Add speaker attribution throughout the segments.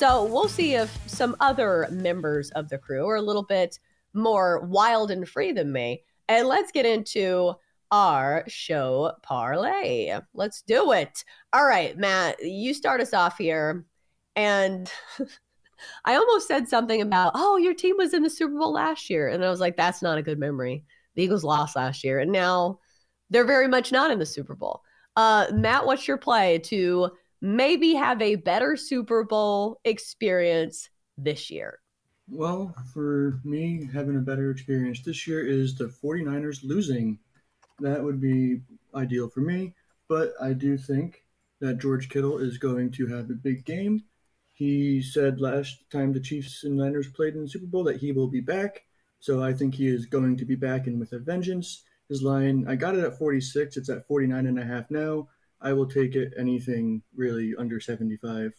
Speaker 1: So we'll see if some other members of the crew are a little bit more wild and free than me. And let's get into our show parlay. Let's do it. All right, Matt, you start us off here. And I almost said something about, oh, your team was in the Super Bowl last year. And I was like, that's not a good memory. The Eagles lost last year, and now they're very much not in the Super Bowl. Uh, Matt, what's your play to maybe have a better Super Bowl experience this year?
Speaker 2: Well, for me, having a better experience this year is the 49ers losing. That would be ideal for me, but I do think that George Kittle is going to have a big game. He said last time the Chiefs and Niners played in the Super Bowl that he will be back. So I think he is going to be back and with a vengeance. His line, I got it at 46. It's at 49 and a half now. I will take it anything really under 75.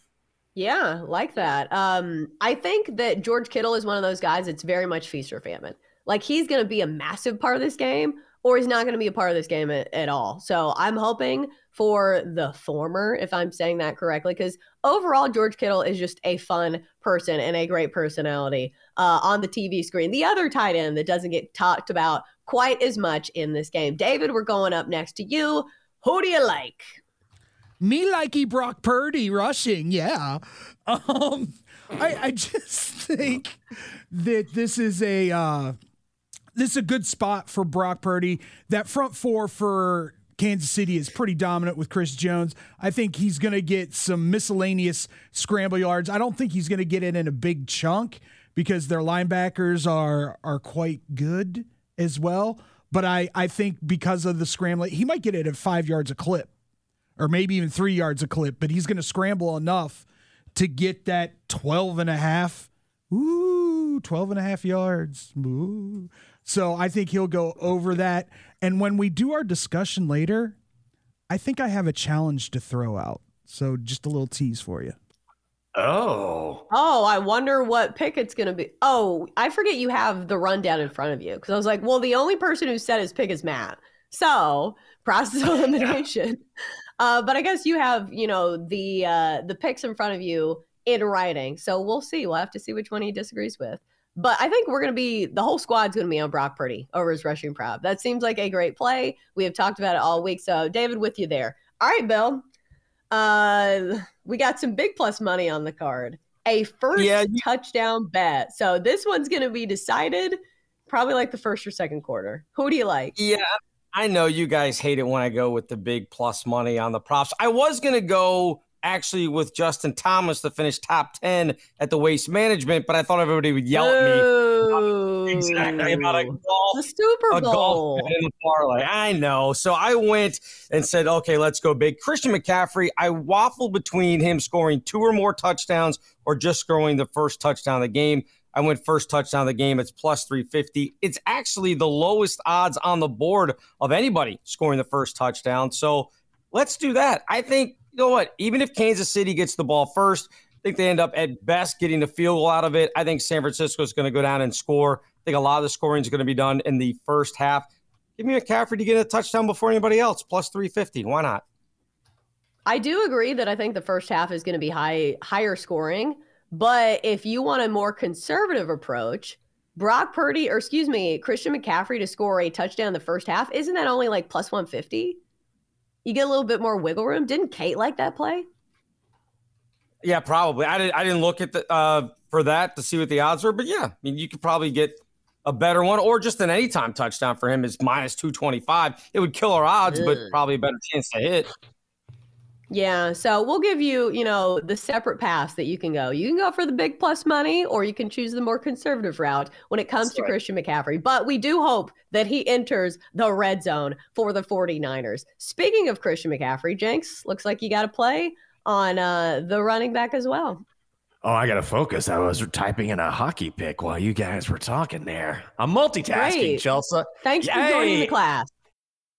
Speaker 1: Yeah, like that. Um, I think that George Kittle is one of those guys that's very much feast or famine. Like he's going to be a massive part of this game, or he's not going to be a part of this game at, at all. So I'm hoping for the former, if I'm saying that correctly, because overall, George Kittle is just a fun person and a great personality uh, on the TV screen. The other tight end that doesn't get talked about quite as much in this game. David, we're going up next to you. Who do you like?
Speaker 3: Me likey Brock Purdy rushing, yeah. Um, I, I just think that this is a uh, this is a good spot for Brock Purdy. That front four for Kansas City is pretty dominant with Chris Jones. I think he's going to get some miscellaneous scramble yards. I don't think he's going to get it in a big chunk because their linebackers are are quite good as well. But I, I think because of the scrambling, he might get it at five yards a clip or maybe even three yards a clip, but he's going to scramble enough to get that 12 and a half. Ooh, 12 and a half yards. Ooh. So I think he'll go over that. And when we do our discussion later, I think I have a challenge to throw out. So just a little tease for you.
Speaker 4: Oh.
Speaker 1: Oh, I wonder what pick it's going to be. Oh, I forget you have the rundown in front of you because I was like, well, the only person who said his pick is Matt. So process of elimination. uh, but I guess you have, you know, the uh, the picks in front of you in writing. So we'll see. We'll have to see which one he disagrees with. But I think we're going to be the whole squad's going to be on Brock Purdy over his rushing prop. That seems like a great play. We have talked about it all week. So David, with you there. All right, Bill. Uh, we got some big plus money on the card. A first yeah, you- touchdown bet. So this one's going to be decided probably like the first or second quarter. Who do you like?
Speaker 4: Yeah, I know you guys hate it when I go with the big plus money on the props. I was going to go actually with Justin Thomas to finish top 10 at the waste management, but I thought everybody would yell at me. Exactly about a golf,
Speaker 1: the Super Bowl.
Speaker 4: in the parlay. I know. So I went and said, okay, let's go big. Christian McCaffrey, I waffled between him scoring two or more touchdowns or just scoring the first touchdown of the game. I went first touchdown of the game. It's plus 350. It's actually the lowest odds on the board of anybody scoring the first touchdown. So let's do that. I think you know what? Even if Kansas City gets the ball first, I think they end up at best getting the field goal out of it. I think San Francisco is going to go down and score. I think a lot of the scoring is going to be done in the first half. Give me McCaffrey to get a touchdown before anybody else, plus 350. Why not?
Speaker 1: I do agree that I think the first half is going to be high higher scoring. But if you want a more conservative approach, Brock Purdy, or excuse me, Christian McCaffrey to score a touchdown the first half, isn't that only like plus 150? You get a little bit more wiggle room. Didn't Kate like that play?
Speaker 4: Yeah, probably. I didn't. I didn't look at the uh, for that to see what the odds were, but yeah, I mean, you could probably get a better one, or just an anytime touchdown for him is minus two twenty five. It would kill our odds, but probably a better chance to hit.
Speaker 1: Yeah, so we'll give you, you know, the separate paths that you can go. You can go for the big plus money, or you can choose the more conservative route when it comes That's to right. Christian McCaffrey. But we do hope that he enters the red zone for the 49ers. Speaking of Christian McCaffrey, Jenks, looks like you got to play on uh, the running back as well.
Speaker 5: Oh, I got to focus. I was typing in a hockey pick while you guys were talking there. I'm multitasking, Great. Chelsea.
Speaker 1: Thanks Yay. for joining the class.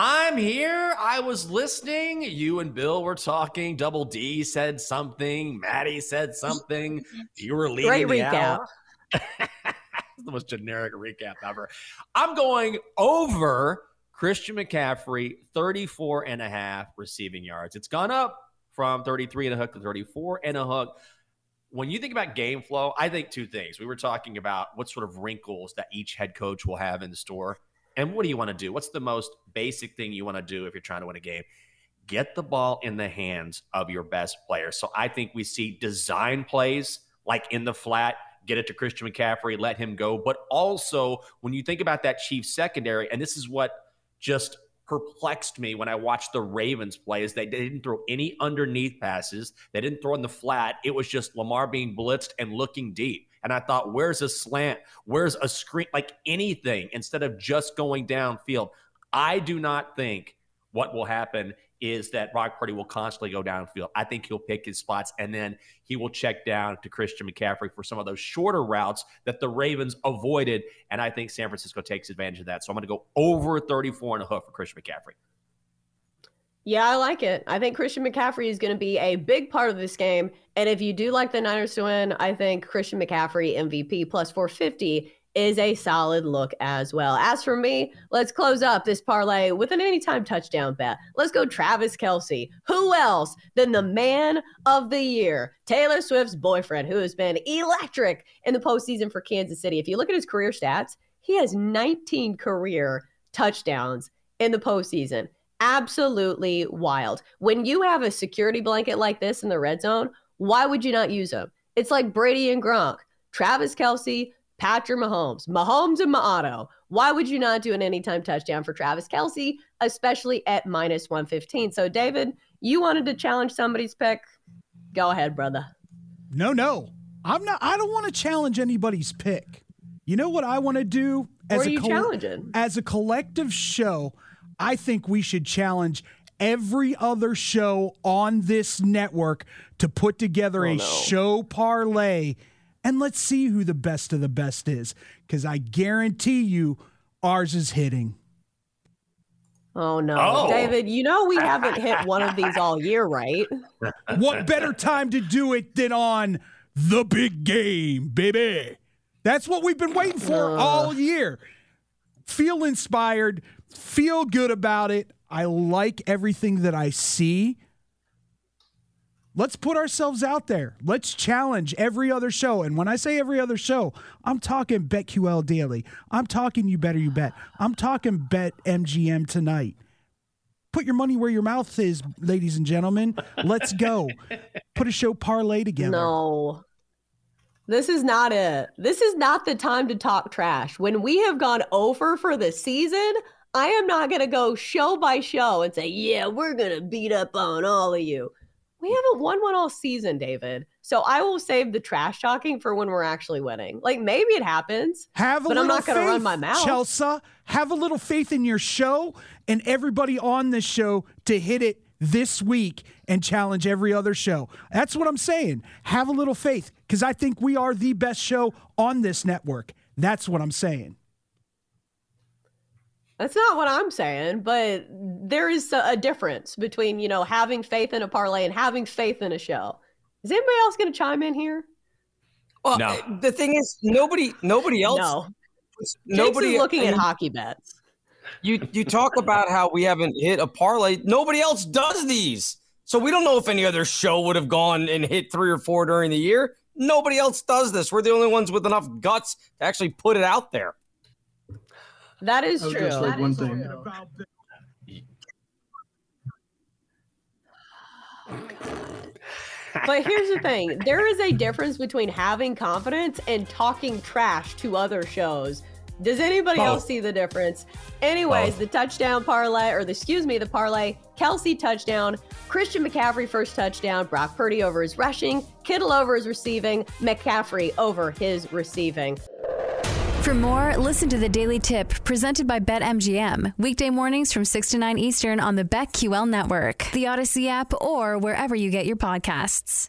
Speaker 5: I'm here. I was listening. You and Bill were talking. Double D said something. Maddie said something. You were leading
Speaker 1: Great
Speaker 5: the
Speaker 1: recap.
Speaker 5: the most generic recap ever. I'm going over Christian McCaffrey, 34 and a half receiving yards. It's gone up from 33 and a hook to 34 and a hook. When you think about game flow, I think two things. We were talking about what sort of wrinkles that each head coach will have in the store. And what do you want to do? What's the most basic thing you want to do if you're trying to win a game? Get the ball in the hands of your best player. So I think we see design plays like in the flat, get it to Christian McCaffrey, let him go. But also, when you think about that Chiefs secondary, and this is what just perplexed me when I watched the Ravens play is they didn't throw any underneath passes. They didn't throw in the flat. It was just Lamar being blitzed and looking deep. And I thought, where's a slant? Where's a screen? Like anything instead of just going downfield. I do not think what will happen is that Brock Purdy will constantly go downfield. I think he'll pick his spots and then he will check down to Christian McCaffrey for some of those shorter routes that the Ravens avoided. And I think San Francisco takes advantage of that. So I'm going to go over 34 and a hook for Christian McCaffrey.
Speaker 1: Yeah, I like it. I think Christian McCaffrey is going to be a big part of this game. And if you do like the Niners to win, I think Christian McCaffrey MVP plus 450 is a solid look as well. As for me, let's close up this parlay with an anytime touchdown bet. Let's go Travis Kelce. Who else than the man of the year, Taylor Swift's boyfriend, who has been electric in the postseason for Kansas City? If you look at his career stats, he has 19 career touchdowns in the postseason absolutely wild. When you have a security blanket like this in the red zone, why would you not use them? It's like Brady and Gronk, Travis Kelce, Patrick Mahomes, Mahomes and Maato. Why would you not do an anytime touchdown for Travis Kelce, especially at minus 115? So, David, you wanted to challenge somebody's pick. Go ahead, brother.
Speaker 3: No, no. I'm not I don't want to challenge anybody's pick. You know what I want to do
Speaker 1: as a challenging?
Speaker 3: as a collective show? I think we should challenge every other show on this network to put together oh, a no. show parlay and let's see who the best of the best is because I guarantee you ours is hitting.
Speaker 1: Oh no, oh. David, you know we haven't hit one of these all year, right?
Speaker 3: what better time to do it than on the big game, baby? That's what we've been waiting for uh. all year. Feel inspired, feel good about it. I like everything that I see. Let's put ourselves out there. Let's challenge every other show. And when I say every other show, I'm talking BetQL Daily. I'm talking You Better You Bet. I'm talking Bet MGM tonight. Put your money where your mouth is, ladies and gentlemen. Let's go. Put a show parlay together.
Speaker 1: No. This is not it. This is not the time to talk trash. When we have gone over for the season, I am not going to go show by show and say, yeah, we're going to beat up on all of you. We haven't won one all season, David. So I will save the trash talking for when we're actually winning. Like maybe it happens.
Speaker 3: Have a
Speaker 1: but I'm
Speaker 3: little
Speaker 1: not going to run my mouth.
Speaker 3: Chelsea. Have a little faith in your show and everybody on this show to hit it this week and challenge every other show. That's what I'm saying. Have a little faith because I think we are the best show on this network. That's what I'm saying.
Speaker 1: That's not what I'm saying, but there is a difference between, you know, having faith in a parlay and having faith in a show. Is anybody else going to chime in here?
Speaker 4: Well,
Speaker 5: No.
Speaker 4: the thing is, nobody, nobody else,
Speaker 1: No.
Speaker 4: nobody
Speaker 1: Jenks is looking
Speaker 4: I
Speaker 1: at hockey bets.
Speaker 4: You you talk about how we haven't hit a parlay. Nobody else does these, so we don't know if any other show would have gone and hit three or four during the year. Nobody else does this. We're the only ones with enough guts to actually put it out there.
Speaker 1: That is true.
Speaker 2: just like one thing.
Speaker 1: But here's the thing there is a difference between having confidence and talking trash to other shows. Does anybody else see the difference? Anyways, the touchdown parlay, or the, excuse me, the parlay, Kelce touchdown, Christian McCaffrey first touchdown, Brock Purdy over his rushing, Kittle over his receiving, McCaffrey over his receiving.
Speaker 6: For more, listen to the Daily Tip presented by BetMGM. Weekday mornings from 6 to 9 Eastern on the BetQL network, the Audacy app, or wherever you get your podcasts.